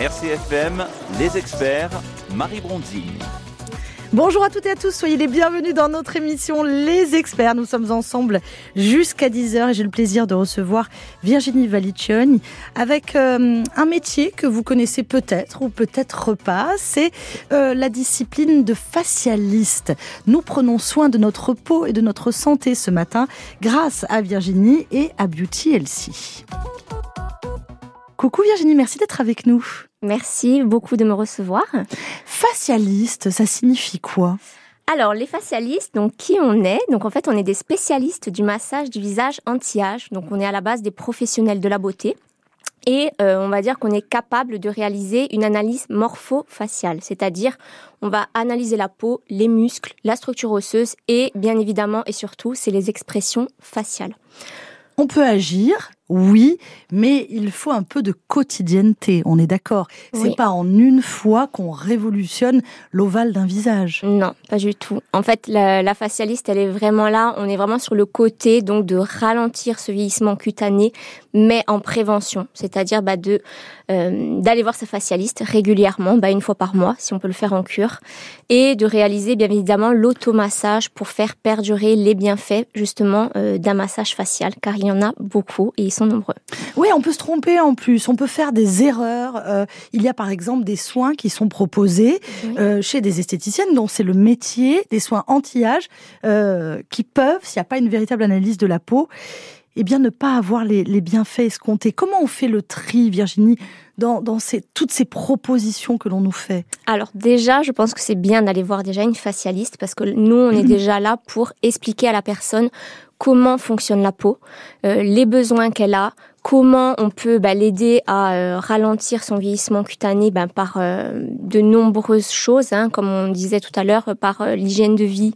RCFM, les experts, Marie Bronzini. Bonjour à toutes et à tous, soyez les bienvenus dans notre émission Les Experts. Nous sommes ensemble jusqu'à 10h et j'ai le plaisir de recevoir Virginie Valicioni avec euh, un métier que vous connaissez peut-être ou peut-être pas, c'est euh, la discipline de facialiste. Nous prenons soin de notre peau et de notre santé ce matin grâce à Virginie et à Beauty Elsie. Coucou Virginie, merci d'être avec nous. Merci beaucoup de me recevoir. Facialiste, ça signifie quoi? Alors, les facialistes, donc qui on est? Donc en fait, on est des spécialistes du massage du visage anti-âge. Donc on est à la base des professionnels de la beauté. Et euh, on va dire qu'on est capable de réaliser une analyse morpho-faciale, c'est-à-dire on va analyser la peau, les muscles, la structure osseuse et bien évidemment et surtout, c'est les expressions faciales. On peut agir, oui, mais il faut un peu de quotidienneté, on est d'accord. C'est pas en une fois qu'on révolutionne l'ovale d'un visage. Non, pas du tout. En fait, la, facialiste, elle est vraiment là, on est vraiment sur le côté donc de ralentir ce vieillissement cutané, mais en prévention, c'est-à-dire bah, de euh, d'aller voir sa facialiste régulièrement, bah, une fois par mois, si on peut le faire en cure, et de réaliser bien évidemment l'automassage pour faire perdurer les bienfaits justement euh, d'un massage facial, car il y en a beaucoup et ils sont nombreux. Oui, on peut se tromper en plus, on peut faire des erreurs. Euh, il y a par exemple des soins qui sont proposés chez des esthéticiennes dont c'est le métier, des soins anti-âge, qui peuvent, s'il n'y a pas une véritable analyse de la peau, eh bien, ne pas avoir les, bienfaits escomptés. Comment on fait le tri, Virginie, dans, toutes ces propositions que l'on nous fait? Alors déjà, je pense que c'est bien d'aller voir déjà une facialiste parce que nous, on est déjà là pour expliquer à la personne comment fonctionne la peau, euh, les besoins qu'elle a, comment on peut bah, l'aider à euh, ralentir son vieillissement cutané bah, par euh, de nombreuses choses, hein, comme on disait tout à l'heure, par euh, l'hygiène de vie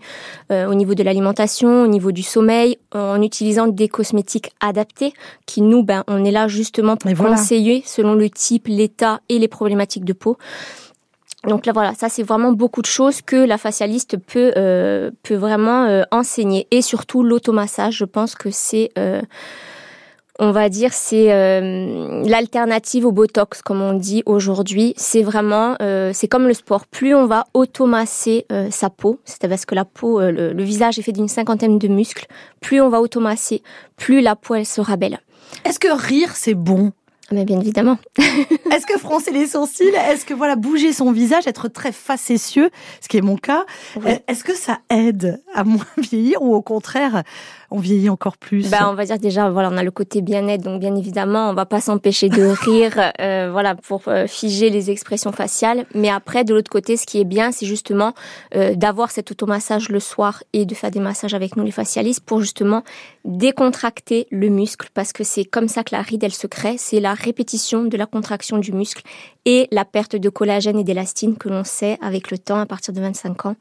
au niveau de l'alimentation, au niveau du sommeil, en utilisant des cosmétiques adaptés, qui nous, ben, on est là justement pour conseiller selon le type, l'état et les problématiques de peau. Donc là voilà, ça c'est vraiment beaucoup de choses que la facialiste peut peut vraiment enseigner et surtout l'automassage. Je pense que c'est on va dire, c'est euh, l'alternative au Botox, comme on dit aujourd'hui. C'est vraiment, euh, c'est comme le sport. Plus on va automasser euh, sa peau, c'est parce que la peau, le, visage est fait d'une cinquantaine de muscles. Plus on va automasser, plus la peau elle sera belle. Est-ce que rire c'est bon? Mais bien évidemment. Est-ce que froncer les sourcils, est-ce que voilà bouger son visage, être très facétieux, ce qui est mon cas, est-ce que ça aide à moins vieillir ou au contraire on vieillit encore plus bah, On va dire déjà, voilà, on a le côté bien-être, donc bien évidemment, on va pas s'empêcher de rire, euh, voilà, pour euh, figer les expressions faciales. Mais après, de l'autre côté, ce qui est bien, c'est justement euh, d'avoir cet automassage le soir et de faire des massages avec nous, les facialistes, pour justement décontracter le muscle, parce que c'est comme ça que la ride, elle se crée, c'est la répétition de la contraction du muscle et la perte de collagène et d'élastine que l'on sait avec le temps, à partir de 25 ans,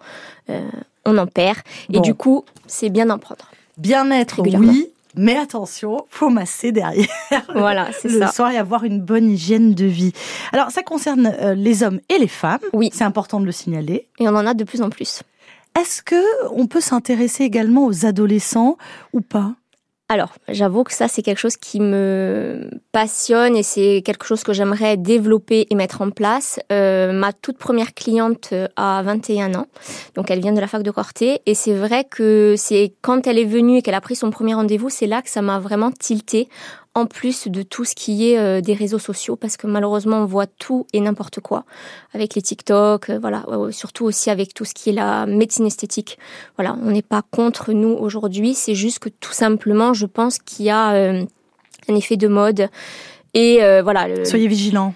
on en perd. Et du coup, c'est bien d'en prendre. Bien-être, oui, mais attention, faut masser derrière. Voilà, c'est ça. Le soir et avoir une bonne hygiène de vie. Alors, ça concerne euh, les hommes et les femmes. Oui. C'est important de le signaler. Et on en a de plus en plus. Est-ce que on peut s'intéresser également aux adolescents ou pas? Alors, j'avoue que ça, c'est quelque chose qui me passionne et c'est quelque chose que j'aimerais développer et mettre en place. Euh, ma toute première cliente euh, a 21 ans, donc elle vient de la fac de Corté et c'est vrai que c'est quand elle est venue et qu'elle a pris son premier rendez-vous, c'est là que ça m'a vraiment tilté en plus de tout ce qui est euh, des réseaux sociaux, parce que malheureusement on voit tout et n'importe quoi avec les TikTok, euh, voilà, surtout aussi avec tout ce qui est la médecine esthétique. Voilà, on n'est pas contre nous aujourd'hui, c'est juste que tout simplement, je pense qu'il y a euh, un effet de mode et voilà. Soyez vigilants.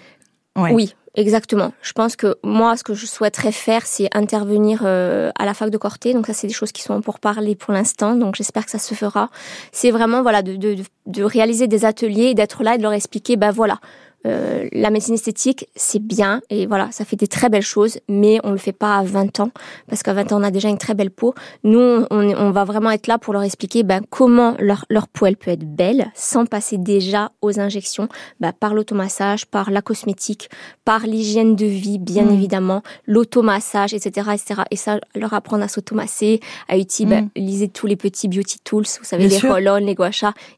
Oui, Exactement. Je pense que moi, ce que je souhaiterais faire, c'est intervenir euh, à la fac de Corté. Donc ça, c'est des choses qui sont pour parler pour l'instant. Donc j'espère que ça se fera. C'est vraiment voilà de, de, de réaliser des ateliers, d'être là et de leur expliquer, ben voilà, euh, la médecine esthétique, c'est bien et voilà, ça fait des très belles choses, mais on le fait pas à 20 ans parce qu'à 20 ans on a déjà une très belle peau. Nous, on, on va vraiment être là pour leur expliquer ben, comment leur, leur peau elle peut être belle sans passer déjà aux injections, ben, par l'automassage, par la cosmétique, par l'hygiène de vie, bien mmh. évidemment, l'automassage, etc., etc. Et ça, leur apprendre à s'automasser, à utiliser mmh. tous les petits beauty tools, vous savez, les roll-on, les gua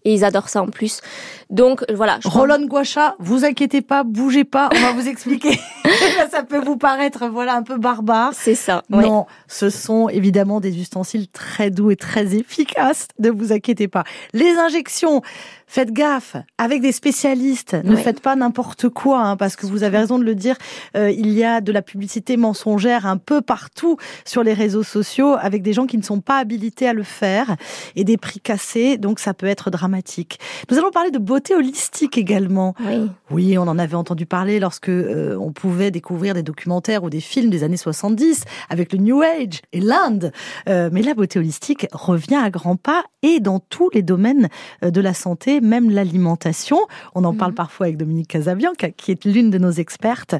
et ils adorent ça en plus. Donc voilà. Roll-on, gua vous inquiétez pas, bougez pas, on va vous expliquer. ça peut vous paraître voilà un peu barbare. C'est ça. Non, ce sont évidemment des ustensiles très doux et très efficaces. Ne vous inquiétez pas. Les injections, faites gaffe avec des spécialistes. Ne faites pas n'importe quoi, hein, parce que vous avez raison de le dire. Euh, il y a de la publicité mensongère un peu partout sur les réseaux sociaux avec des gens qui ne sont pas habilités à le faire et des prix cassés. Donc ça peut être dramatique. Nous allons parler de beauté holistique également. Oui, oui on en avait entendu parler lorsque euh, on pouvait découvrir des documentaires ou des films des années 70 avec le New Age et l'Inde. Euh, mais la beauté holistique revient à grands pas et dans tous les domaines de la santé même l'alimentation. On en parle mhm. parfois avec Dominique Casabianca, qui est l'une de nos expertes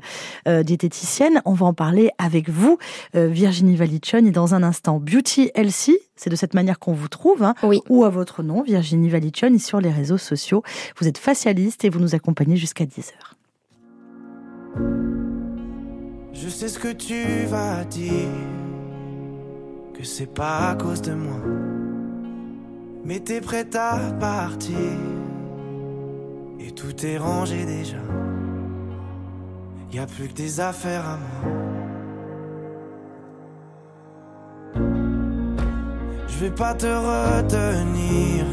euh, diététiciennes. On va en parler avec vous, euh, Virginie Valichon, et dans un instant, Beauty Elsie, c'est de cette manière qu'on vous trouve, hein, ou à votre nom, Virginie Valichon, sur les réseaux sociaux. Vous êtes facialiste et vous nous accompagnez jusqu'à 10h. Je sais ce que tu vas dire, que c'est pas à cause de moi mais t'es prête à partir. Et tout est rangé déjà. Y a plus que des affaires à moi. Je vais pas te retenir.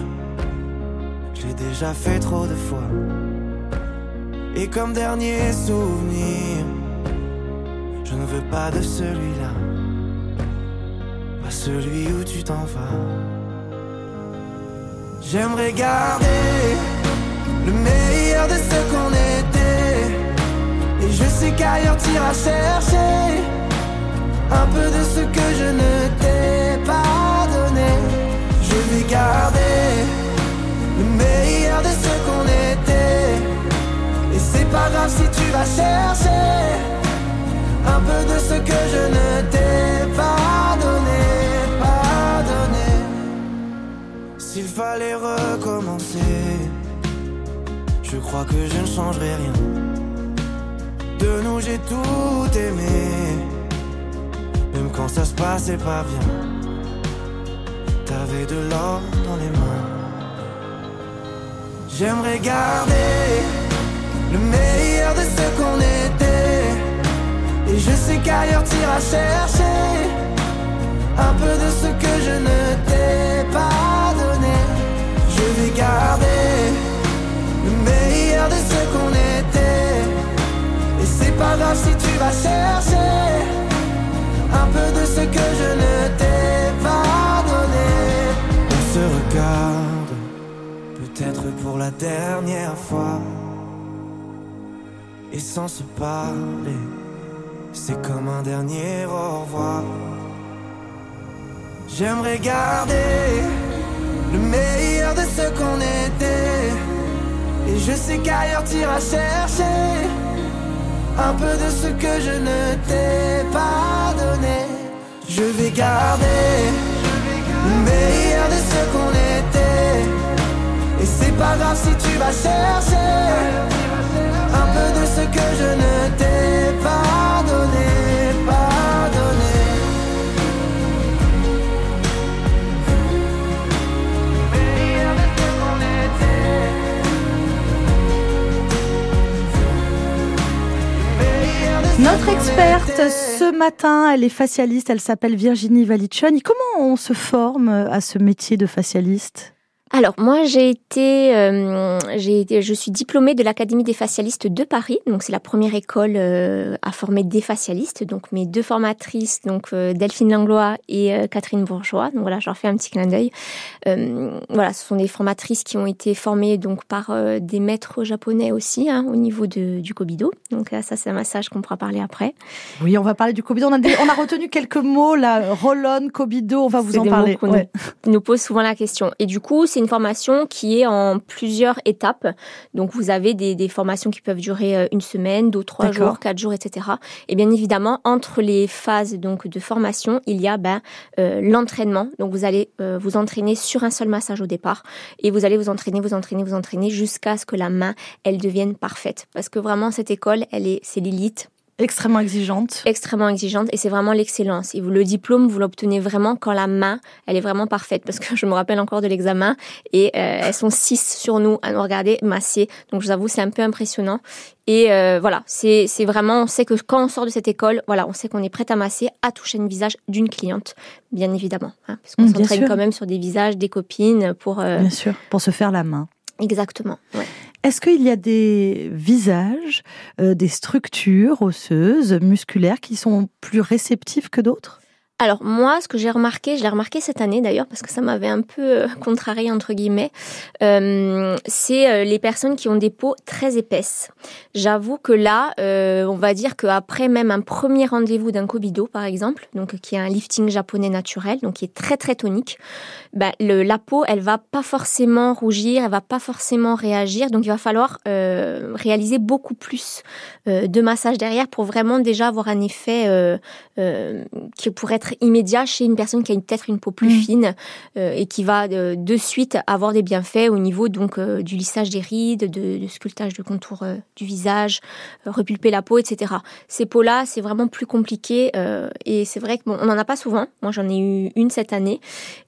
J'ai déjà fait trop de fois. Et comme dernier souvenir, je ne veux pas de celui-là. Pas celui où tu t'en vas. J'aimerais garder le meilleur de ce qu'on était. Et je sais qu'ailleurs t'iras chercher un peu de ce que je ne t'ai. Je vais garder le meilleur de ce qu'on était. Et c'est pas grave si tu vas chercher un peu de ce que je ne t'ai pas donné. S'il fallait recommencer, je crois que je ne changerai rien. De nous, j'ai tout aimé, même quand ça se passait pas bien. T'avais de l'or dans les mains. J'aimerais garder le meilleur de ce qu'on était. Et je sais qu'ailleurs t'iras chercher un peu de ce que je ne t'ai pas je vais garder le meilleur de ce qu'on était. La dernière fois. Et sans se parler, c'est comme un dernier au revoir. J'aimerais garder le meilleur de ce qu'on était. Et je sais qu'ailleurs t'iras chercher un peu de ce que je ne t'ai pas donné. Je vais garder le meilleur de ce qu'on était. C'est pas grave si tu vas chercher un peu de ce que je ne t'ai pas donné. Notre experte ce matin, elle est facialiste, elle s'appelle Virginie Valichon. Comment on se forme à ce métier de facialiste? Alors moi j'ai été, euh, j'ai été, je suis diplômée de l'Académie des facialistes de Paris, donc c'est la première école euh, à former des facialistes. Donc mes deux formatrices, donc euh, Delphine Langlois et Catherine Bourgeois. Donc voilà, je leur fais un petit clin d'œil. voilà, ce sont des formatrices qui ont été formées donc par des maîtres japonais aussi hein, au niveau de, du Kobido. Donc ça c'est un massage qu'on pourra parler après. Oui, on va parler du Kobido. On a, on a retenu quelques mots là, Rollon, Kobido. On va vous en parler. On nous pose souvent la question. Et du coup c'est une formation qui est en plusieurs étapes. Donc vous avez des, des formations qui peuvent durer euh, une semaine, deux, trois jours, quatre jours, etc. Et bien évidemment, entre les phases donc de formation, il y a ben, euh, l'entraînement. Donc vous allez euh, vous entraîner sur un seul massage au départ et vous allez vous entraîner, vous entraîner, vous entraîner jusqu'à ce que la main elle devienne parfaite. Parce que vraiment cette école, elle est c'est l'élite Extrêmement exigeante. Extrêmement exigeante et c'est vraiment l'excellence. Et vous, le diplôme, vous l'obtenez vraiment quand la main, elle est vraiment parfaite. Parce que je me rappelle encore de l'examen et euh, elles sont six sur nous à nous regarder masser. Donc je vous avoue, c'est un peu impressionnant. Et euh, voilà, c'est vraiment, on sait que quand on sort de cette école, voilà, on sait qu'on est prêt à masser, à toucher le visage d'une cliente, bien évidemment. Hein, parce qu'on s'entraîne quand même sur des visages, des copines pour... euh, Bien sûr, pour se faire la main. exactement. ouais. Est-ce qu'il y a des visages, euh, des structures osseuses, musculaires qui sont plus réceptifs que d'autres? Alors moi, ce que j'ai remarqué, je l'ai remarqué cette année d'ailleurs parce que ça m'avait un peu euh, contrarié entre guillemets, euh, c'est euh, les personnes qui ont des peaux très épaisses. J'avoue que là, on va dire qu'après même un premier rendez-vous d'un Kobido par exemple, donc qui est un lifting japonais naturel, donc qui est très très tonique, bah, la peau, elle va pas forcément rougir, elle va pas forcément réagir, donc il va falloir réaliser beaucoup plus de massage derrière pour vraiment déjà avoir un effet qui pourrait être immédiat chez une personne qui a une- peut-être une peau plus Mhm. fine euh, et qui va euh, de suite avoir des bienfaits au niveau donc euh, du lissage des rides, de, de sculptage de contour du visage, repulper la peau, etc. Ces peaux-là, c'est vraiment plus compliqué et c'est vrai que bon, on n'en a pas souvent. Moi, j'en ai eu une cette année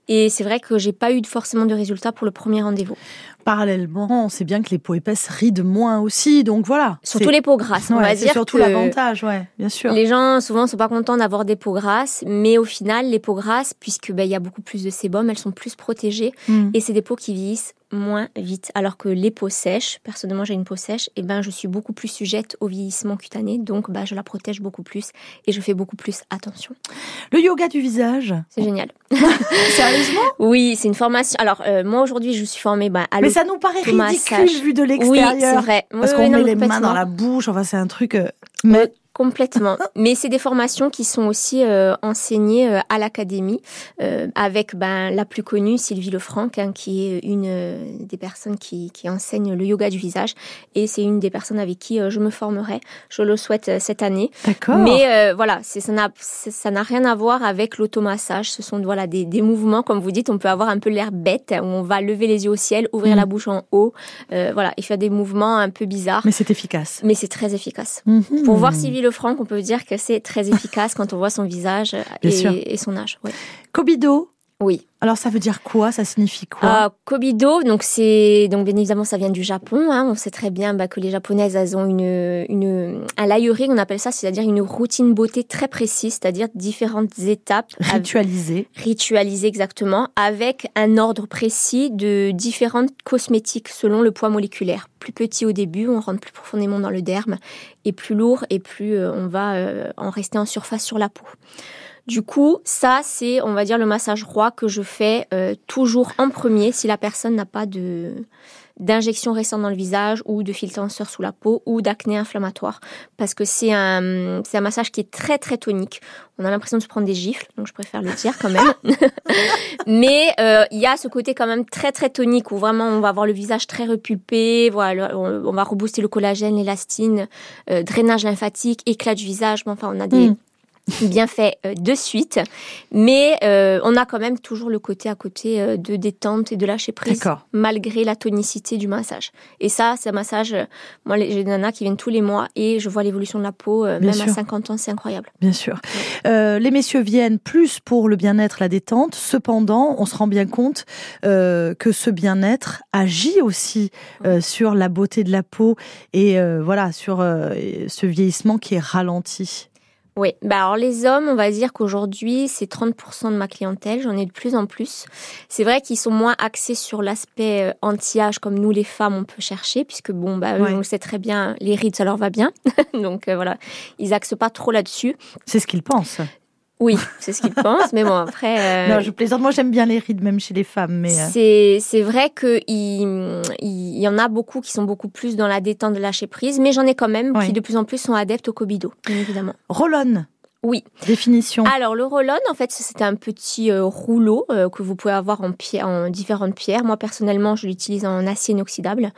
et c'est vrai que j'ai pas eu forcément de résultats pour le premier rendez-vous. Parallèlement, on sait bien que les peaux épaisses rident moins aussi, donc voilà. Surtout C'est- les peaux grasses. on Ouais, va c'est dire surtout que l'avantage, ouais, bien sûr. Les gens souvent sont pas contents d'avoir des peaux grasses, mais au final, les peaux grasses, puisque ben, il y a beaucoup plus de sébum, elles sont plus protégées Mm. et c'est des peaux qui vieillissent moins vite. Alors que les peaux sèches, personnellement j'ai une peau sèche, et ben je suis beaucoup plus sujette au vieillissement cutané, donc ben, je la protège beaucoup plus et je fais beaucoup plus attention. Le yoga du visage, C'est génial. sérieusement? Oui, c'est une formation. Alors euh, moi aujourd'hui je suis formée ben, à Mais ça nous paraît ridicule vu de Oui, l'extérieur. c'est vrai. Parce Oui, qu'on oui, met les mains dans la bouche, enfin c'est un truc... euh, Mais Complètement. Mais c'est des formations qui sont aussi euh, enseignées euh, à l'académie euh, avec ben, la plus connue, Sylvie Lefranc, hein, qui est une euh, des personnes qui, qui enseigne le yoga du visage. Et c'est une des personnes avec qui euh, je me formerai. Je le souhaite euh, cette année. D'accord. Mais euh, voilà, ça n'a c'est- ça n'a rien à voir avec l'automassage. Ce sont voilà des, des mouvements, comme vous dites, on peut avoir un peu l'air bête, où on va lever les yeux au ciel, ouvrir Mm. la bouche en haut, euh, voilà, et faire des mouvements un peu bizarres. Mais c'est efficace. Mais c'est très efficace. Mhm. Pour voir Sylvie Lefranc, on peut dire que c'est très efficace quand on voit son visage et, et son âge. ouais. Kobido, Oui. alors ça veut dire quoi? Ça signifie quoi? Ah, Kobido, donc c'est donc bien évidemment ça vient du Japon. Hein. On sait très bien bah, que les japonaises elles ont une une un layering, on appelle ça, c'est-à-dire une routine beauté très précise, c'est-à-dire différentes étapes avec- Ritualisé. ritualisées exactement, avec un ordre précis de différentes cosmétiques selon le poids moléculaire. Plus petit au début, on rentre plus profondément dans le derme, et plus lourd, et plus euh, on va euh, en rester en surface sur la peau. Du coup, ça, c'est, on va dire, le massage roi que je fais euh, toujours en premier si la personne n'a pas de d'injection récente dans le visage ou de fil tenseur sous la peau ou d'acné inflammatoire parce que c'est un c'est un massage qui est très très tonique. On a l'impression de se prendre des gifles, donc je préfère le dire quand même. Mais euh, il y a ce côté quand même très très tonique où vraiment on va avoir le visage très repulpé, voilà, on, on va rebooster le collagène, l'élastine, euh, drainage lymphatique, éclat du visage. Bon, enfin, on a des Mm. Bienfaits euh, de suite, mais euh, on a quand même toujours le côté à côté euh, de détente et de lâcher prise malgré la tonicité du massage. Et ça, c'est un massage. moi, j'ai des nanas qui viennent tous les mois et je vois l'évolution de la peau, Bien même à sûr. 50 ans, c'est incroyable. Bien sûr. Euh, les messieurs viennent plus pour le bien-être, la détente. Cependant, on se rend bien compte euh, que ce bien-être agit aussi sur la beauté de la peau et voilà sur ce vieillissement qui est ralenti. Oui, bah alors les hommes, on va dire qu'aujourd'hui, c'est 30% de ma clientèle, j'en ai de plus en plus. C'est vrai qu'ils sont moins axés sur l'aspect euh, anti-âge comme nous les femmes on peut chercher puisque bon bah eux, Ouais. on le sait très bien, les rides ça leur va bien. Donc euh, voilà, ils axent pas trop là-dessus. C'est ce qu'ils pensent. Oui, c'est ce qu'ils pensent, mais bon après euh, Non, je plaisante. Moi, j'aime bien les rides, même chez les femmes. Mais euh, C'est vrai que il, il y en a beaucoup qui sont beaucoup plus dans la détente de lâcher prise, mais j'en ai quand même qui de plus en plus sont adeptes au Kobido, bien évidemment. roll-on. Oui. Définition. Alors le roll-on, en fait, c'est un petit euh, rouleau euh, que vous pouvez avoir en, pierre, en différentes pierres. Moi personnellement, je l'utilise en acier inoxydable.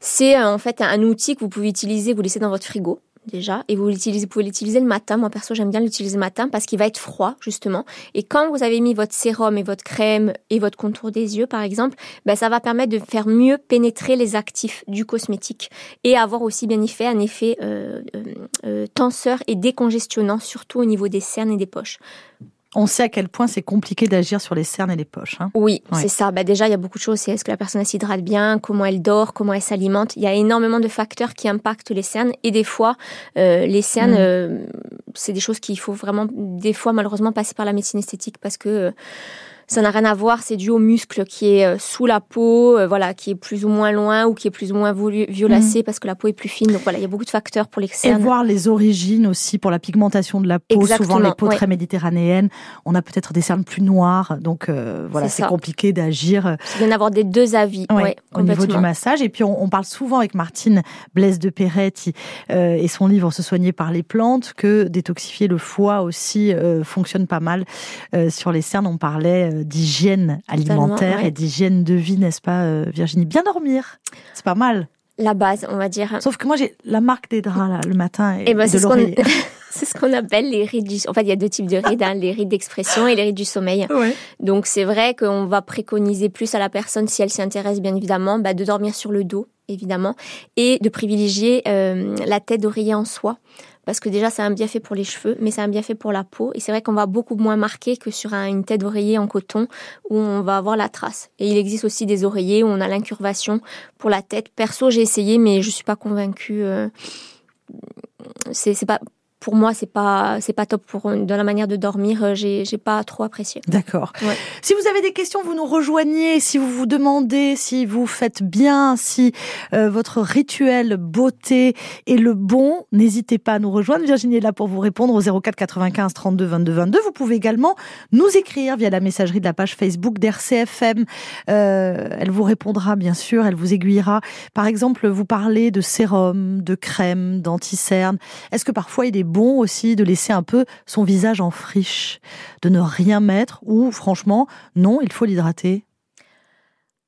C'est euh, en fait un outil que vous pouvez utiliser, vous laissez dans votre frigo déjà, et vous l'utilisez, pouvez l'utiliser le matin. Moi perso, j'aime bien l'utiliser le matin parce qu'il va être froid justement. Et quand vous avez mis votre sérum et votre crème et votre contour des yeux, par exemple, ben, ça va permettre de faire mieux pénétrer les actifs du cosmétique et avoir aussi bien effet un effet euh, euh, tenseur et décongestionnant, surtout au niveau des cernes et des poches. On sait à quel point c'est compliqué d'agir sur les cernes et les poches. Hein. Oui, c'est ça. Bah déjà, il y a beaucoup de choses. C'est est-ce que la personne s'hydrate bien, comment elle dort, comment elle s'alimente? Il y a énormément de facteurs qui impactent les cernes. Et des fois, euh, les cernes, mm. euh, c'est des choses qu'il faut vraiment, des fois, malheureusement, passer par la médecine esthétique parce que euh, ça n'a rien à voir, c'est dû au muscle qui est euh, sous la peau, euh, voilà, qui est plus ou moins loin ou qui est plus ou moins violacé mm. parce que la peau est plus fine. Donc voilà, il y a beaucoup de facteurs pour les cernes. Et voir les origines aussi pour la pigmentation de la peau. Souvent les peaux très méditerranéennes, on a peut-être des cernes plus noires, donc euh, voilà, c'est compliqué d'agir. C'est bien d'avoir des deux avis. au niveau du massage. Et puis on, parle souvent avec Martine Blaise de Perrette et son livre Se soigner par les plantes que détoxifier le foie aussi fonctionne pas mal sur les cernes. On parlait d'hygiène alimentaire et d'hygiène de vie, n'est-ce pas, euh, Virginie? Bien dormir, c'est pas mal. La base, on va dire. Sauf que moi, j'ai la marque des draps là, le matin et, eh ben, de l'oreiller. c'est ce qu'on appelle les rides du. En fait, il y a deux types de rides, hein, les rides d'expression et les rides du sommeil. Donc, c'est vrai qu'on va préconiser plus à la personne, si elle s'y intéresse, bien évidemment, bah, de dormir sur le dos, évidemment, et de privilégier euh, la tête d'oreiller en soie parce que déjà c'est un bienfait pour les cheveux, mais c'est un bienfait pour la peau. Et c'est vrai qu'on va beaucoup moins marquer que sur une tête d'oreiller en coton où on va avoir la trace. Et il existe aussi des oreillers où on a l'incurvation pour la tête. Perso, j'ai essayé, mais je suis pas convaincue. Euh, c'est pas pour moi, c'est pas c'est pas top pour dans la manière de dormir. Euh, j'ai j'ai pas trop apprécié. D'accord. Si vous avez des questions, vous nous rejoignez. Si vous vous demandez si vous faites bien, si euh, votre rituel beauté est le bon, n'hésitez pas à nous rejoindre. Virginie est là pour vous répondre au 04 95 32 22 22. Vous pouvez également nous écrire via la messagerie de la page Facebook d'RCFM. Euh, elle vous répondra bien sûr. Elle vous aiguillera. Par exemple, vous parlez de sérum, de crème, d'anti-cerne. Est-ce que parfois il est bon aussi de laisser un peu son visage en friche, de ne rien mettre ou franchement, non, il faut l'hydrater.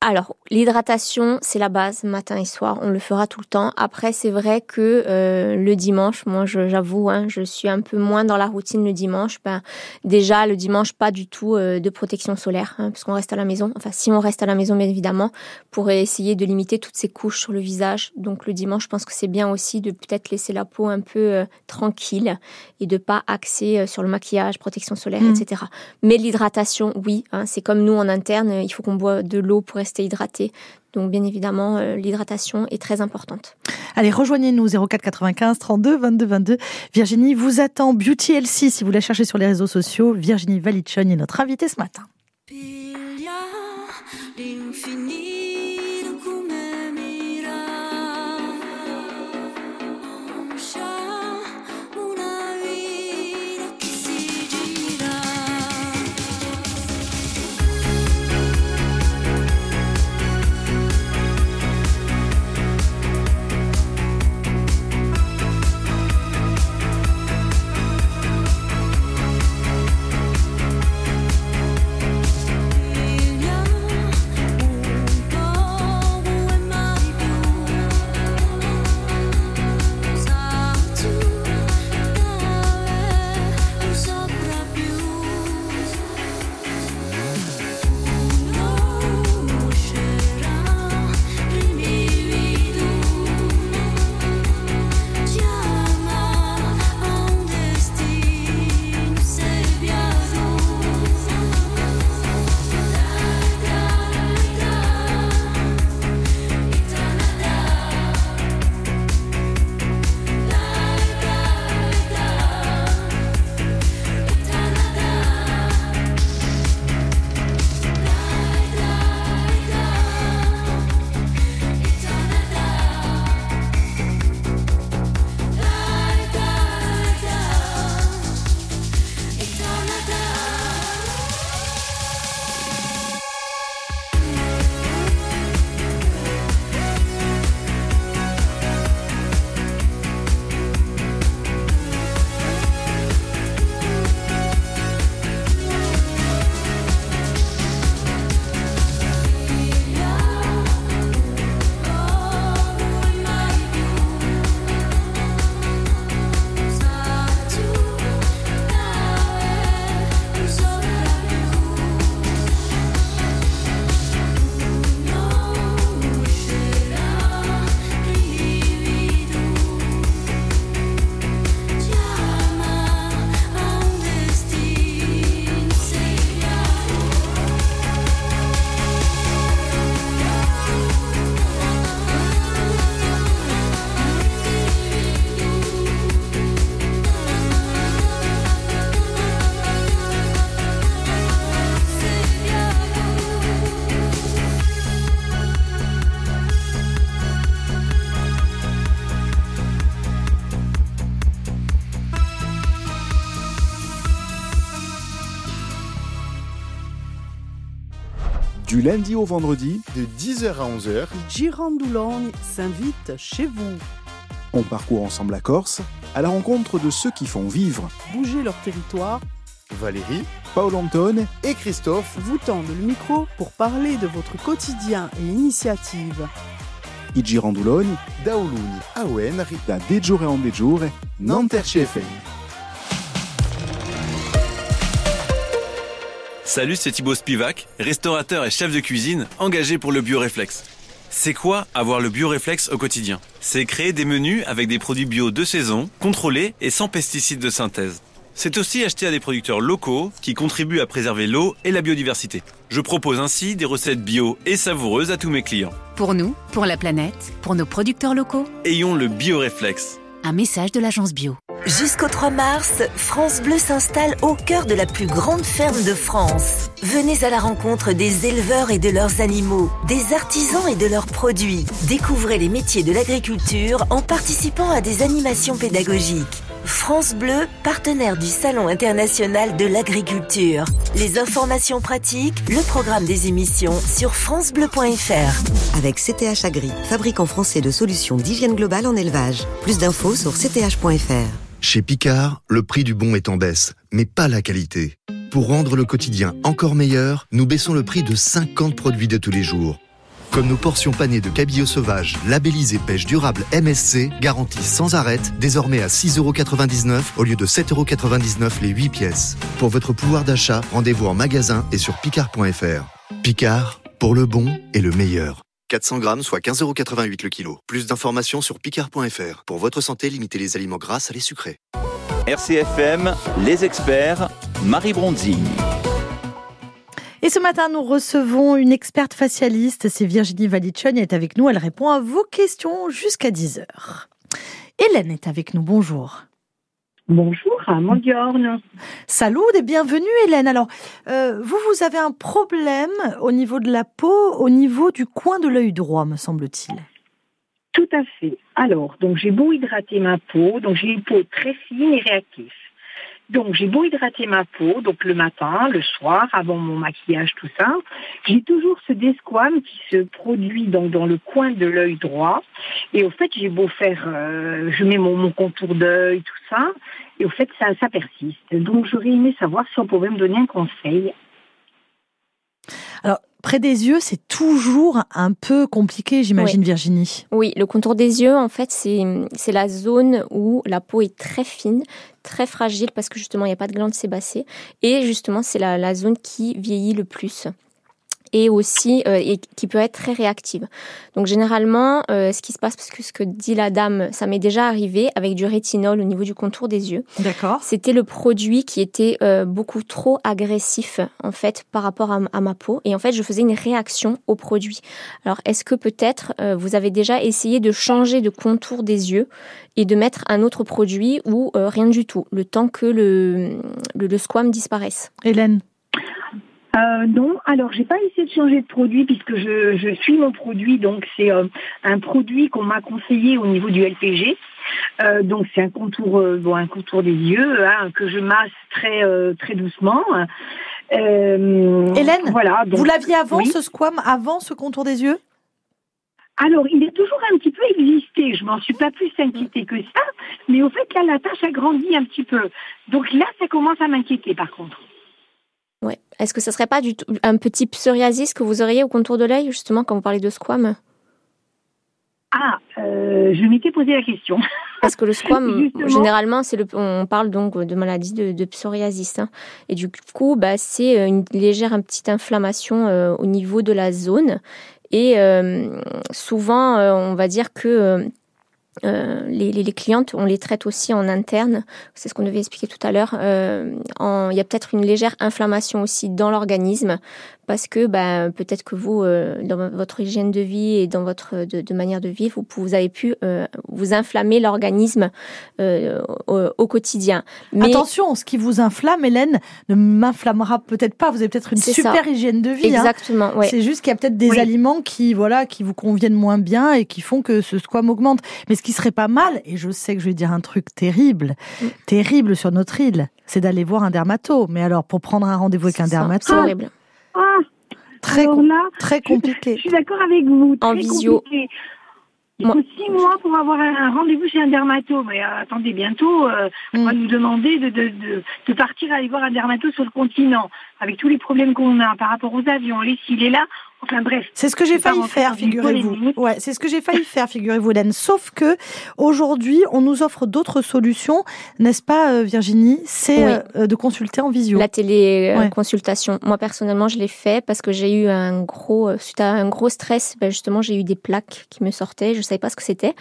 Alors, l'hydratation, c'est la base, matin et soir. On le fera tout le temps. Après, c'est vrai que euh, le dimanche, moi, j'avoue, hein, je suis un peu moins dans la routine le dimanche. Ben, déjà, le dimanche, pas du tout euh, de protection solaire, hein, parce qu'on reste à la maison. Enfin, si on reste à la maison, bien évidemment, pour essayer de limiter toutes ces couches sur le visage. Donc, le dimanche, je pense que c'est bien aussi de peut-être laisser la peau un peu euh, tranquille et de pas axer sur le maquillage, protection solaire, mmh. etc. Mais l'hydratation, oui, hein, c'est comme nous en interne, il faut qu'on boit de l'eau pour rester hydraté. Donc bien évidemment, euh, l'hydratation est très importante. Allez, rejoignez-nous 04 95 32 22 22. Virginie vous attend Beauty LC si vous la cherchez sur les réseaux sociaux. Virginie Valichon est notre invitée ce matin. Lundi au vendredi, de 10h à 11h, Girandoulogne s'invite chez vous. On parcourt ensemble la Corse à la rencontre de ceux qui font vivre. Bouger leur territoire. Valérie, Paul Anton et Christophe vous tendent le micro pour parler de votre quotidien et initiative. i Girandoulogne, Daoulouni, Awen, da Dejure en Dejure, Nanterre FM. Salut, c'est Thibaut Spivak, restaurateur et chef de cuisine engagé pour le bioréflexe. C'est quoi avoir le bioréflexe au quotidien? C'est créer des menus avec des produits bio de saison, contrôlés et sans pesticides de synthèse. C'est aussi acheter à des producteurs locaux qui contribuent à préserver l'eau et la biodiversité. Je propose ainsi des recettes bio et savoureuses à tous mes clients. Pour nous, pour la planète, pour nos producteurs locaux, Ayons le bioréflexe. Un message de l'agence bio. Jusqu'au 3 mars, France Bleu s'installe au cœur de la plus grande ferme de France. Venez à la rencontre des éleveurs et de leurs animaux, des artisans et de leurs produits. Découvrez les métiers de l'agriculture en participant à des animations pédagogiques. France Bleu, partenaire du Salon international de l'agriculture. Les informations pratiques, le programme des émissions sur francebleu.fr. avec CTH Agri, fabricant français de solutions d'hygiène globale en élevage. Plus d'infos sur cth.fr. Chez Picard, le prix du bon est en baisse, mais pas la qualité. Pour rendre le quotidien encore meilleur, nous baissons le prix de 50 produits de tous les jours. Comme nos portions panées de cabillaud sauvage, labellisées pêche durable MSC, garanties sans arrêt, désormais à 6,99€ au lieu de 7,99€ les 8 pièces. Pour votre pouvoir d'achat, rendez-vous en magasin et sur picard.fr. Picard, pour le bon et le meilleur. 400 grammes, soit 15,88€ le kilo. Plus d'informations sur picard.fr. Pour votre santé, limitez les aliments gras à les sucrés. RCFM, les experts, Marie Bronzing. Et ce matin, nous recevons une experte facialiste, c'est Virginie Valichon, elle est avec nous, elle répond à vos questions jusqu'à 10h. Hélène est avec nous, bonjour. Bonjour, Mondiorne. Salut et bienvenue Hélène. Alors, euh, vous, vous avez un problème au niveau de la peau, au niveau du coin de l'œil droit, me semble-t-il. Tout à fait. Alors, donc j'ai beau hydrater ma peau, donc j'ai une peau très fine et réactive. Donc j'ai beau hydrater ma peau, donc le matin, le soir, avant mon maquillage, tout ça, j'ai toujours ce desquame qui se produit donc dans le coin de l'œil droit. Et au fait, j'ai beau faire, euh, je mets mon, mon contour d'œil, tout ça, et au fait, ça, ça persiste. Donc j'aurais aimé savoir si on pouvait me donner un conseil. Alors, près des yeux, c'est toujours un peu compliqué, j'imagine, Oui. Virginie. Oui, le contour des yeux, en fait, c'est c'est la zone où la peau est très fine, très fragile, parce que justement, il n'y a pas de glande sébacée. Et justement, c'est la, la zone qui vieillit le plus. Et aussi, euh, et qui peut être très réactive. Donc, généralement, euh, ce qui se passe, parce que ce que dit la dame, ça m'est déjà arrivé avec du rétinol au niveau du contour des yeux. D'accord. C'était le produit qui était euh, beaucoup trop agressif en fait par rapport à, ma peau et en fait je faisais une réaction au produit. Alors est-ce que peut-être vous avez déjà essayé de changer de contour des yeux et de mettre un autre produit ou rien du tout le temps que le le, le squame disparaisse? Hélène? Euh, non, alors j'ai pas essayé de changer de produit puisque je, je suis mon produit, donc c'est euh, un produit qu'on m'a conseillé au niveau du LPG. Euh, donc c'est un contour, bon, un contour des yeux hein, que je masse très très doucement. Hélène, voilà. donc- Vous l'aviez avant Oui. ce squame, avant ce contour des yeux? Alors, il est toujours un petit peu existé. Je m'en suis pas plus inquiétée que ça. Mais au fait, là, la tâche a grandi un petit peu. Donc là, ça commence à m'inquiéter, par contre. Ouais. Est-ce que ce serait pas du tout un petit psoriasis que vous auriez au contour de l'œil justement quand vous parlez de squame Ah, euh, je m'étais posé la question. Parce que le Justement. généralement, c'est le, on parle donc de maladie de, de psoriasis. hein. Et du coup, bah, c'est une légère une petite inflammation euh, au niveau de la zone. Et euh, souvent, euh, on va dire que euh, les, les, clientes, on les traite aussi en interne. C'est ce qu'on devait expliquer tout à l'heure. Euh, Il y a peut-être une légère inflammation aussi dans l'organisme parce que bah, peut-être que vous, euh, dans votre hygiène de vie et dans votre de, de manière de vivre, vous, vous avez pu euh, vous inflammer l'organisme euh, au, au quotidien. Mais Attention, ce qui vous inflamme, Hélène, ne m'inflammera peut-être pas. Vous avez peut-être une super ça. hygiène de vie. hein. Exactement, ouais. C'est juste qu'il y a peut-être des Oui. aliments qui, voilà, qui vous conviennent moins bien et qui font que ce squame augmente. Mais ce qui serait pas mal, et je sais que je vais dire un truc terrible, Mm. terrible sur notre île, c'est d'aller voir un dermato. Mais alors, pour prendre un rendez-vous avec un ça, dermato, c'est horrible. Très, Alors là, très compliqué. Je suis d'accord avec vous. En très visio. compliqué. Il faut six mois pour avoir un, rendez-vous chez un dermato. Mais euh, attendez, bientôt, euh, on Mm. va nous demander de, de, de, de partir aller voir un dermato sur le continent, avec tous les problèmes qu'on a par rapport aux avions, les cils et là. Enfin bref. C'est ce que j'ai failli faire, figurez-vous. Ouais, c'est ce que j'ai failli faire, figurez-vous, Hélène. Sauf que aujourd'hui, on nous offre d'autres solutions, n'est-ce pas, euh, Virginie? C'est Oui. euh, de consulter en visio. La Ouais. téléconsultation. Moi, personnellement, je l'ai fait parce que j'ai eu un gros, euh, suite à un gros stress, ben, justement, j'ai eu des plaques qui me sortaient. Je savais pas ce que c'était.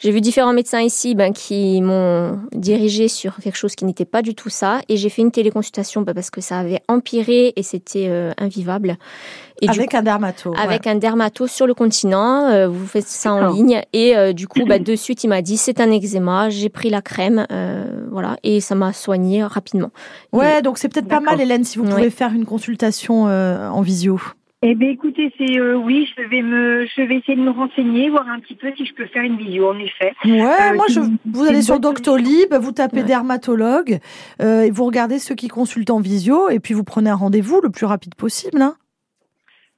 J'ai vu différents médecins ici, ben, qui m'ont dirigé sur quelque chose qui n'était pas du tout ça. Et j'ai fait une téléconsultation, ben, parce que ça avait empiré et c'était euh, invivable. Et Avec un dermato. avec ouais. un dermato sur le continent. euh, vous faites ça en ligne et euh, du coup, bah, de suite, il m'a dit c'est un eczéma. J'ai pris la crème, euh, voilà, et ça m'a soigné rapidement. Ouais, donc c'est peut-être pas mal, Hélène, si vous Ouais. pouvez faire une consultation euh, en visio. Eh bien, écoutez, c'est euh, oui, je vais me, je vais essayer de me renseigner, voir un petit peu si je peux faire une visio, en effet. Ouais, Euh, moi, je, vous allez sur Doctolib, vous tapez dermatologue, euh, et vous regardez ceux qui consultent en visio, et puis vous prenez un rendez-vous le plus rapide possible. Hein.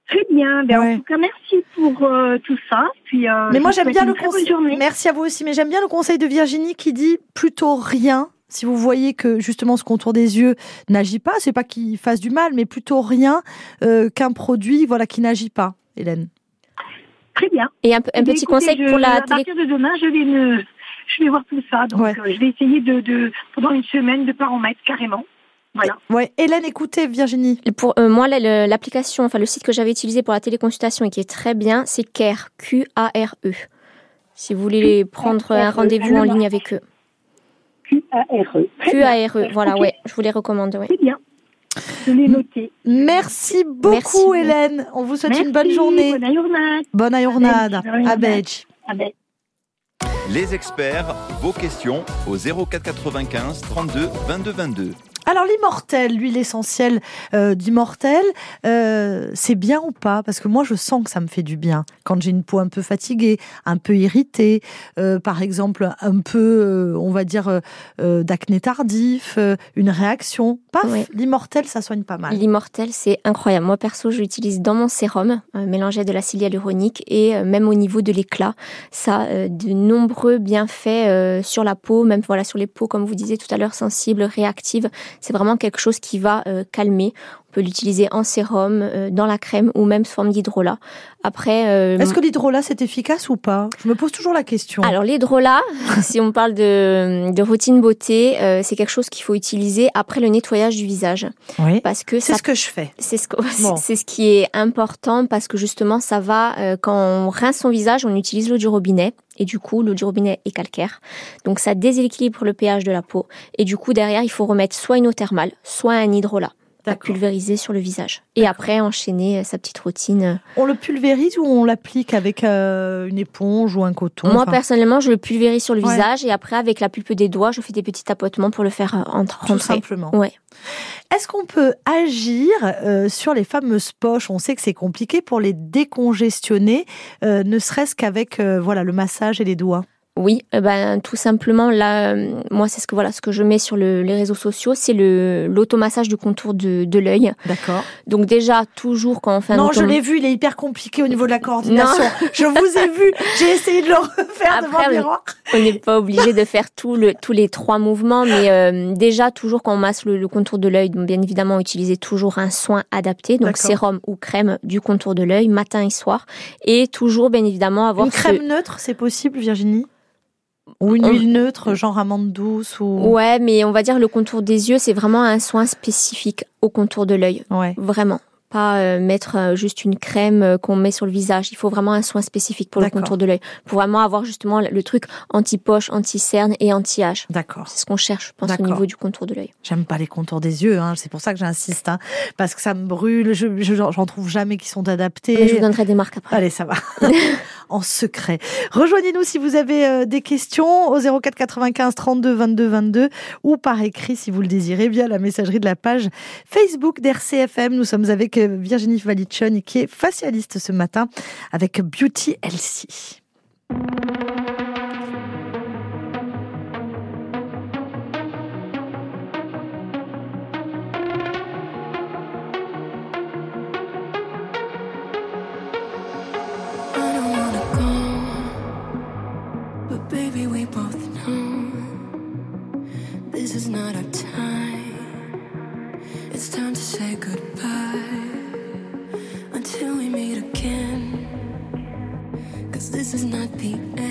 Très bien. Ben, Ouais. En tout cas, merci pour euh, tout ça. Puis, euh, Mais moi, j'aime bien le conseil. Merci à vous aussi, mais j'aime bien le conseil de Virginie qui dit plutôt rien. Si vous voyez que justement ce contour des yeux n'agit pas, c'est pas qu'il fasse du mal, mais plutôt rien euh, qu'un produit voilà qui n'agit pas. Hélène. Très bien. Et un, un Eh petit écoutez, conseil je- pour la À télé. partir de demain, je vais me, je vais voir tout ça. Donc, Ouais. euh, je vais essayer de, de, pendant une semaine, de pas en mettre carrément. Voilà. Ouais, Hélène, écoutez Virginie. Pour euh, moi, l'application, enfin le site que j'avais utilisé pour la téléconsultation et qui est très bien, c'est CARE, Q-A-R-E. Si vous voulez prendre un rendez-vous en ligne avec eux. Q-A-R-E. Q-A-R-E, voilà, Ok. ouais, je vous les recommande, ouais. Très bien. Je l'ai noté. Merci beaucoup Merci. Hélène. On vous souhaite une bonne Merci, journée. Bonne journée. Bonne journée. Bonne journée. À Bedge. Les experts, vos questions au 04 95 32 22 22. Alors l'immortel, l'huile essentielle euh, d'immortel, euh, c'est bien ou pas? Parce que moi je sens que ça me fait du bien quand j'ai une peau un peu fatiguée, un peu irritée, euh, par exemple un peu, euh, on va dire, euh, euh, d'acné tardif, euh, une réaction. Paf, l'immortel ça soigne pas mal. L'immortel, c'est incroyable. Moi, perso, je l'utilise dans mon sérum, mélangé de l'acide hyaluronique et même au niveau de l'éclat. Ça a de nombreux bienfaits euh, sur la peau, même voilà sur les peaux, comme vous disiez tout à l'heure, sensibles, réactives. C'est vraiment quelque chose qui va euh, calmer. On peut l'utiliser en sérum, euh, dans la crème ou même sous forme d'hydrolat. Après, euh, Est-ce que l'hydrolat c'est efficace ou pas? Je me pose toujours la question. alors l'hydrolat, si on parle de, de routine beauté, euh, c'est quelque chose qu'il faut utiliser après le nettoyage du visage. oui. Parce que C'est ça ce que je fais. c'est ce, que- Bon. c'est ce qui est important parce que justement, ça va, euh, quand on rince son visage, on utilise l'eau du robinet. Et du coup, l'eau du robinet est calcaire. Donc, ça déséquilibre le pH de la peau. Et du coup, derrière, il faut remettre soit une eau thermale, soit un hydrolat à pulvériser sur le visage. Et après, enchaîner euh, sa petite routine. On le pulvérise ou on l'applique avec euh, une éponge ou un coton Moi, Enfin, personnellement, je le pulvérise sur le Ouais. visage. Et après, avec la pulpe des doigts, je fais des petits tapotements pour le faire euh, entre- Tout simplement. Ouais. Est-ce qu'on peut agir euh, sur les fameuses poches? On sait que c'est compliqué pour les décongestionner, euh, ne serait-ce qu'avec voilà le massage et les doigts. Oui, eh ben tout simplement là, euh, moi c'est ce que voilà ce que je mets sur le- les réseaux sociaux, c'est le l'automassage du contour de, de l'œil. D'accord. Donc déjà toujours quand on fait un Non, je l'ai vu, il est hyper compliqué au niveau de la coordination. Je vous ai vu, j'ai essayé de le refaire devant le on- miroir. on n'est pas obligé de faire tout le, tous les trois mouvements, mais euh, déjà toujours quand on masse le, le contour de l'œil, donc bien évidemment utiliser toujours un soin adapté, donc sérum ou crème du contour de l'œil matin et soir, et toujours bien évidemment avoir Une ce- crème neutre, c'est possible, Virginie? Ou une On- huile neutre, genre amande douce ou Ouais, mais on va dire le contour des yeux, c'est vraiment un soin spécifique au contour de l'œil. Ouais. Vraiment. Pas euh, mettre euh, juste une crème euh, qu'on met sur le visage. Il faut vraiment un soin spécifique pour le contour de l'œil. Pour vraiment avoir justement le truc anti-poche, anti-cerne et anti-âge. D'accord. C'est ce qu'on cherche, je pense, au niveau du contour de l'œil. J'aime pas les contours des yeux, hein. c'est pour ça que j'insiste, hein. parce que ça me brûle, je, je- j'en trouve jamais qui sont adaptés. Mais je vous donnerai des marques après. Allez, ça va. en secret. Rejoignez-nous si vous avez des questions au 04 95 32 22 22 ou par écrit si vous le désirez via la messagerie de la page Facebook d'RCFM. Nous sommes avec Virginie Valichon qui est facialiste ce matin avec Beauty Elsie. The end.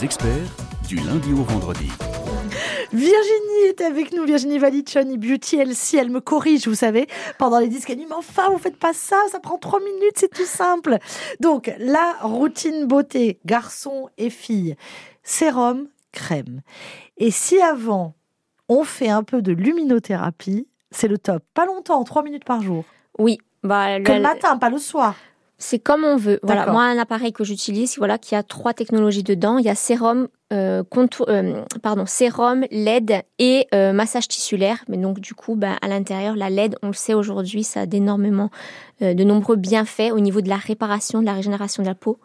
Les experts du lundi au vendredi. Virginie est avec nous, Virginie Valichoni, Beauty LC, elle me corrige, vous savez, pendant les disques, elle dit, mais enfin, vous faites pas ça, ça prend trois minutes, c'est tout simple. Donc, la routine beauté, garçon et fille, sérum, crème. Et si avant, on fait un peu de luminothérapie, c'est le top. Pas longtemps, trois minutes par jour. Oui. Bah, Que le le- matin, pas le soir. C'est comme on veut. Voilà, moi un appareil que j'utilise, voilà, qui a trois technologies dedans. Il y a sérum, euh, contour, euh, pardon, sérum, LED et euh, massage tissulaire. Mais donc du coup, ben, à l'intérieur, la LED, on le sait aujourd'hui, ça a d'énormément, euh, de nombreux bienfaits au niveau de la réparation, de la régénération de la peau.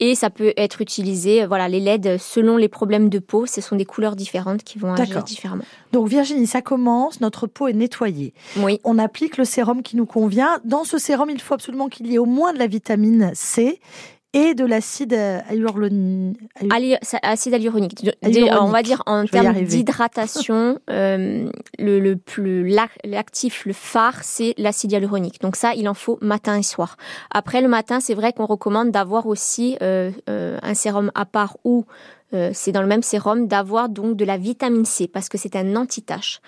Et ça peut être utilisé, voilà, les LED selon les problèmes de peau, ce sont des couleurs différentes qui vont agir différemment. Donc Virginie, ça commence, notre peau est nettoyée. Oui. On applique le sérum qui nous convient. Dans ce sérum, il faut absolument qu'il y ait au moins de la vitamine C et de l'acide hyaluronique. Acide hyaluronique. On va dire en termes d'hydratation, euh, le, le plus l'ac- l'actif, le phare, c'est l'acide hyaluronique. Donc ça, il en faut matin et soir. Après le matin, c'est vrai qu'on recommande d'avoir aussi euh, euh, un sérum à part ou euh, c'est dans le même sérum d'avoir donc de la vitamine C parce que c'est un anti-tache.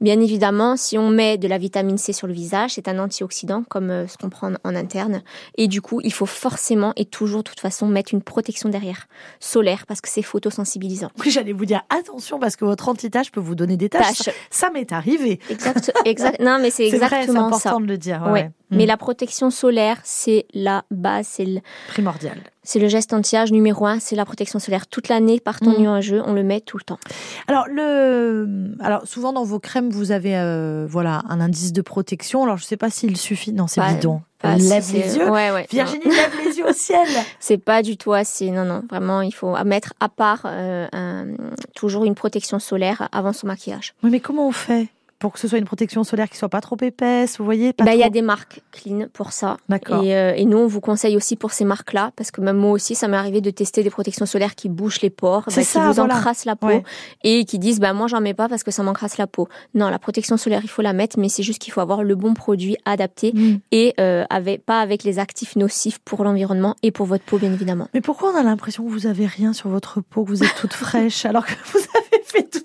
Bien évidemment, si on met de la vitamine C sur le visage, c'est un antioxydant comme euh, ce qu'on prend en, interne. Et du coup, il faut forcément et toujours, de toute façon, mettre une protection derrière, solaire, parce que c'est photosensibilisant. Oui, j'allais vous dire attention parce que votre anti-tache peut vous donner des taches. Ça, ça m'est arrivé. Exact, exact. Non, mais c'est vrai, exactement c'est important ça. de le dire, ouais, Ouais. Ouais. Mais Mm. la protection solaire, c'est la base, c'est le, Primordial. c'est le geste anti-âge numéro un, c'est la protection solaire. Toute l'année, par temps Mm. nuageux, on le met tout le temps. Alors, le... Alors, souvent dans vos crèmes, vous avez euh, voilà, un indice de protection. Alors, je ne sais pas s'il suffit. Non, c'est Bah, bidon. si, lève les yeux. ouais, ouais, Virginie non. lève les yeux au ciel. C'est pas du tout assez. Non, non, vraiment, il faut mettre à part euh, un- toujours une protection solaire avant son maquillage. Oui, mais comment on fait? Pour que ce soit une protection solaire qui soit pas trop épaisse, vous voyez Bah, il y a des marques clean pour ça. D'accord. Et, euh, et nous, on vous conseille aussi pour ces marques-là, parce que même moi aussi, ça m'est arrivé de tester des protections solaires qui bouchent les pores, bah, ça, qui vous voilà. encrassent la peau, Ouais. et qui disent, bah, moi, j'en mets pas parce que ça m'encrasse la peau. Non, la protection solaire, il faut la mettre, mais c'est juste qu'il faut avoir le bon produit adapté Mm. et euh, avec, pas avec les actifs nocifs pour l'environnement et pour votre peau, bien évidemment. Mais pourquoi on a l'impression que vous avez rien sur votre peau, que vous êtes toute fraîche, alors que vous avez fait tout,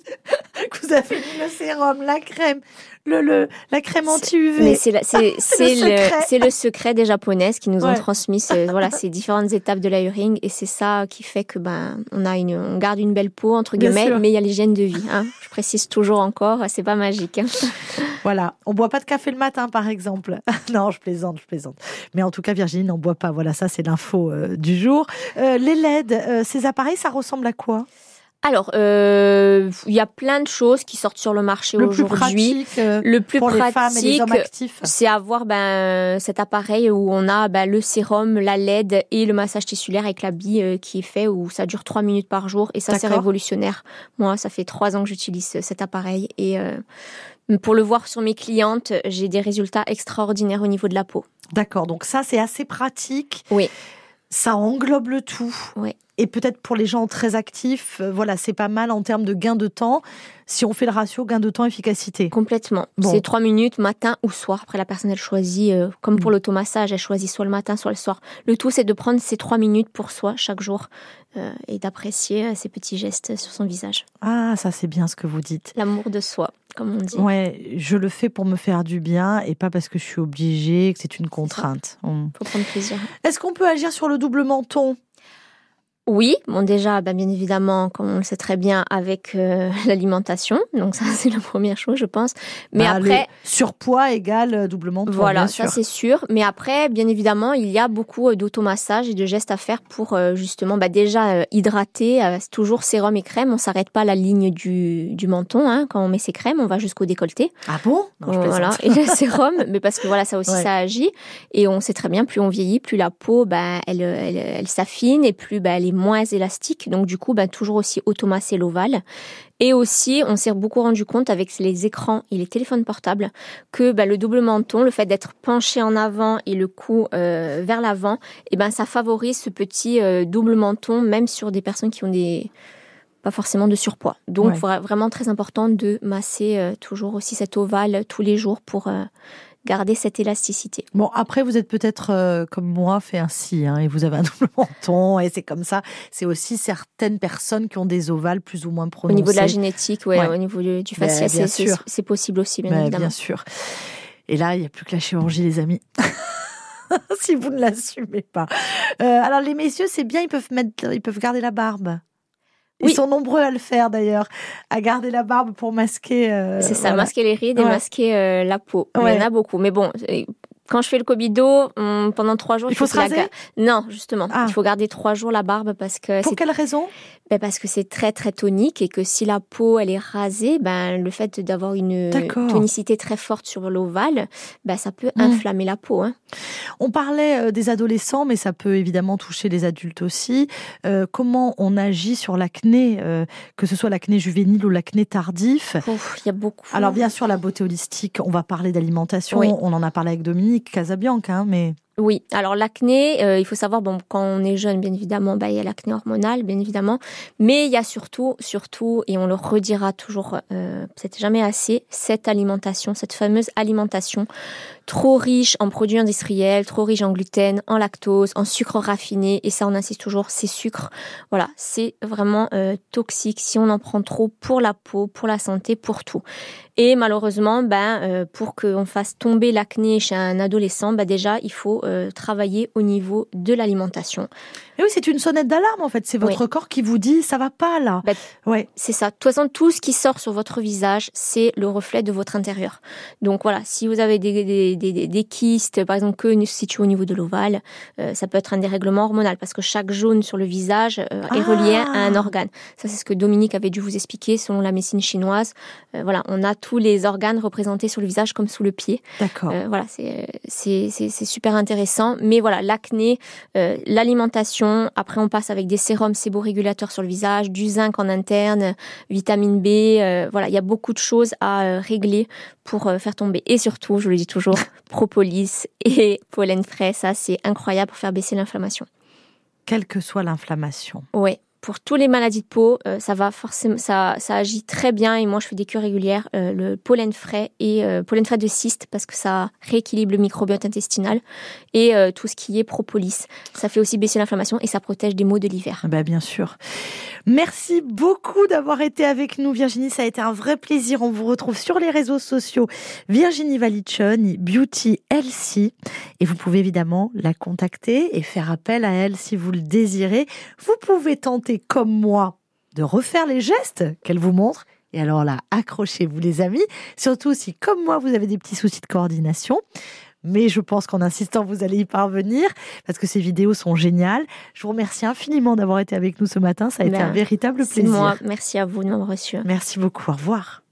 que vous avez mis le sérum, la crème, le, le la crème anti-UV. Mais c'est la- c'est c'est le le, secret. c'est le secret des japonaises qui nous ont transmis ce- voilà ces différentes étapes de l'airing et c'est ça qui fait que ben on a une on garde une belle peau entre guillemets mais il y a l'hygiène de vie hein. je précise toujours encore c'est pas magique hein. Voilà, on boit pas de café le matin, par exemple. non, je plaisante, je plaisante. Mais en tout cas, Virginie n'en boit pas. Voilà, ça c'est l'info euh, du jour. Euh, les LED, euh, ces appareils, ça ressemble à quoi? Alors euh, il y a plein de choses qui sortent sur le marché Le plus aujourd'hui pratique euh, le plus pour pratique les femmes et les hommes actifs. c'est avoir ben cet appareil où on a ben, le sérum la LED et le massage tissulaire avec la bille euh, qui est fait où ça dure trois minutes par jour et ça c'est révolutionnaire moi ça fait trois ans que j'utilise euh, cet appareil et euh, pour le voir sur mes clientes j'ai des résultats extraordinaires au niveau de la peau D'accord, donc ça c'est assez pratique. Oui. Ça englobe le tout. Oui. Et peut-être pour les gens très actifs, euh, voilà, c'est pas mal en termes de gain de temps. Si on fait le ratio gain de temps efficacité. Complètement. Bon. C'est trois minutes matin ou soir. Après, la personne, elle choisit, euh, comme Mm. pour l'automassage, elle choisit soit le matin, soit le soir. Le tout, c'est de prendre ces trois minutes pour soi chaque jour euh, et d'apprécier ces petits gestes sur son visage. Ah, ça c'est bien ce que vous dites. L'amour de soi, comme on dit. Ouais, je le fais pour me faire du bien et pas parce que je suis obligée, que c'est une contrainte. On- Faut prendre plaisir. Est-ce qu'on peut agir sur le double menton Oui, bon déjà, bah, bien évidemment, comme on le sait très bien, avec euh, l'alimentation. Donc ça, c'est la première chose, je pense. Mais Bah, après, surpoids égale euh, double menton. Voilà, bien ça c'est sûr. Mais après, bien évidemment, il y a beaucoup euh, d'automassage et de gestes à faire pour euh, justement bah, déjà euh, hydrater. euh, toujours sérum et crème. On s'arrête pas à la ligne du, du menton hein, quand on met ses crèmes. On va jusqu'au décolleté. Ah bon? Non, je voilà. Et le sérum, mais parce que voilà, ça aussi, Ouais. ça agit. Et on sait très bien, plus on vieillit, plus la peau, bah, elle, elle, elle s'affine et plus bah, elle est moins élastique. Donc du coup, bah, toujours aussi automassé l'ovale. Et aussi, on s'est beaucoup rendu compte avec les écrans et les téléphones portables que bah, le double menton, le fait d'être penché en avant et le cou euh, vers l'avant, et ben ça favorise ce petit euh, double menton, même sur des personnes qui ont des pas forcément de surpoids. Donc Ouais. vraiment très important de masser euh, toujours aussi cet ovale tous les jours pour garder cette élasticité. Bon, après, vous êtes peut-être euh, comme moi, fait ainsi, hein, et vous avez un double menton, et c'est comme ça. C'est aussi certaines personnes qui ont des ovales plus ou moins Au prononcés. niveau de la génétique, ouais, Ouais. au niveau du, du Ben, bien c'est- c'est sûr. c'est possible aussi, bien Mais évidemment. bien sûr. Et là, il n'y a plus que la chirurgie, les amis. si vous ne l'assumez pas. Euh, alors, les messieurs, c'est bien, ils peuvent, mettre, ils peuvent garder la barbe. Ils Oui. sont nombreux à le faire d'ailleurs, à garder la barbe pour masquer. euh, C'est ça, voilà. masquer les rides et masquer euh, la peau. Il Ouais. y en a beaucoup. Mais bon, quand je fais le cobido, pendant trois jours, Il faut se que la raser? Non, justement. Ah. Il faut garder trois jours la barbe parce que Pour quelle raison? Ben parce que c'est très très tonique et que si la peau elle est rasée, ben le fait d'avoir une tonicité très forte sur l'ovale, ben ça peut Mm. inflammer la peau. Hein. On parlait euh, des adolescents, mais ça peut évidemment toucher les adultes aussi. Euh, comment on agit sur l'acné, euh, que ce soit l'acné juvénile ou l'acné tardif? Il y a beaucoup. Alors bien sûr, la beauté holistique, on va parler d'alimentation, Oui. on en a parlé avec Dominique Casabianca, hein, mais Oui, alors l'acné, euh, il faut savoir, bon, quand on est jeune, bien évidemment, bah, il y a l'acné hormonal, bien évidemment, mais il y a surtout, surtout, et on le redira toujours, euh, jamais assez, cette alimentation, cette fameuse alimentation trop riche en produits industriels, trop riche en gluten, en lactose, en sucre raffiné, et ça on insiste toujours, ces sucres, voilà, c'est vraiment euh, toxique si on en prend trop pour la peau, pour la santé, pour tout. Et malheureusement, ben, euh, pour qu'on fasse tomber l'acné chez un adolescent, ben déjà, il faut euh, travailler au niveau de l'alimentation. Et oui, c'est une sonnette d'alarme en fait. C'est votre corps qui vous dit ça va pas là. ouais. C'est ça. De toute façon, tout ce qui sort sur votre visage, c'est le reflet de votre intérieur. Donc voilà, si vous avez des, des, des, des kystes, par exemple, que situés au niveau de l'ovale, euh, ça peut être un dérèglement hormonal parce que chaque jaune sur le visage euh, est relié à un organe. Ça, c'est ce que Dominique avait dû vous expliquer selon la médecine chinoise. Euh, voilà, on a tous les organes représentés sur le visage comme sous le pied. D'accord. Euh, voilà, c'est super intéressant. Mais voilà, l'acné, euh, l'alimentation. Après, on passe avec des sérums séborégulateurs sur le visage, du zinc en interne, vitamine B. euh, voilà, il y a beaucoup de choses à régler pour faire tomber. Et surtout, je le dis toujours, propolis et pollen frais. Ça, c'est incroyable pour faire baisser l'inflammation. Quelle que soit l'inflammation. Ouais. Pour toutes les maladies de peau, euh, ça va forcément, ça, agit très bien. Et moi, je fais des cures régulières. euh, le pollen frais et euh, pollen frais de cyste parce que ça rééquilibre le microbiote intestinal et euh, tout ce qui est propolis. Ça fait aussi baisser l'inflammation et ça protège des maux de l'hiver. Bah, bien sûr. Merci beaucoup d'avoir été avec nous, Virginie. Ça a été un vrai plaisir. On vous retrouve sur les réseaux sociaux Virginie Valichon, Beauty Elsie. Et vous pouvez évidemment la contacter et faire appel à elle si vous le désirez. Vous pouvez tenter, comme moi, de refaire les gestes qu'elle vous montre. Et alors là, accrochez-vous les amis, surtout si, comme moi, vous avez des petits soucis de coordination. Mais je pense qu'en insistant, vous allez y parvenir parce que ces vidéos sont géniales. Je vous remercie infiniment d'avoir été avec nous ce matin. Ça a été un véritable plaisir. moi. Merci à vous de m'avoir reçu. Merci beaucoup. Au revoir.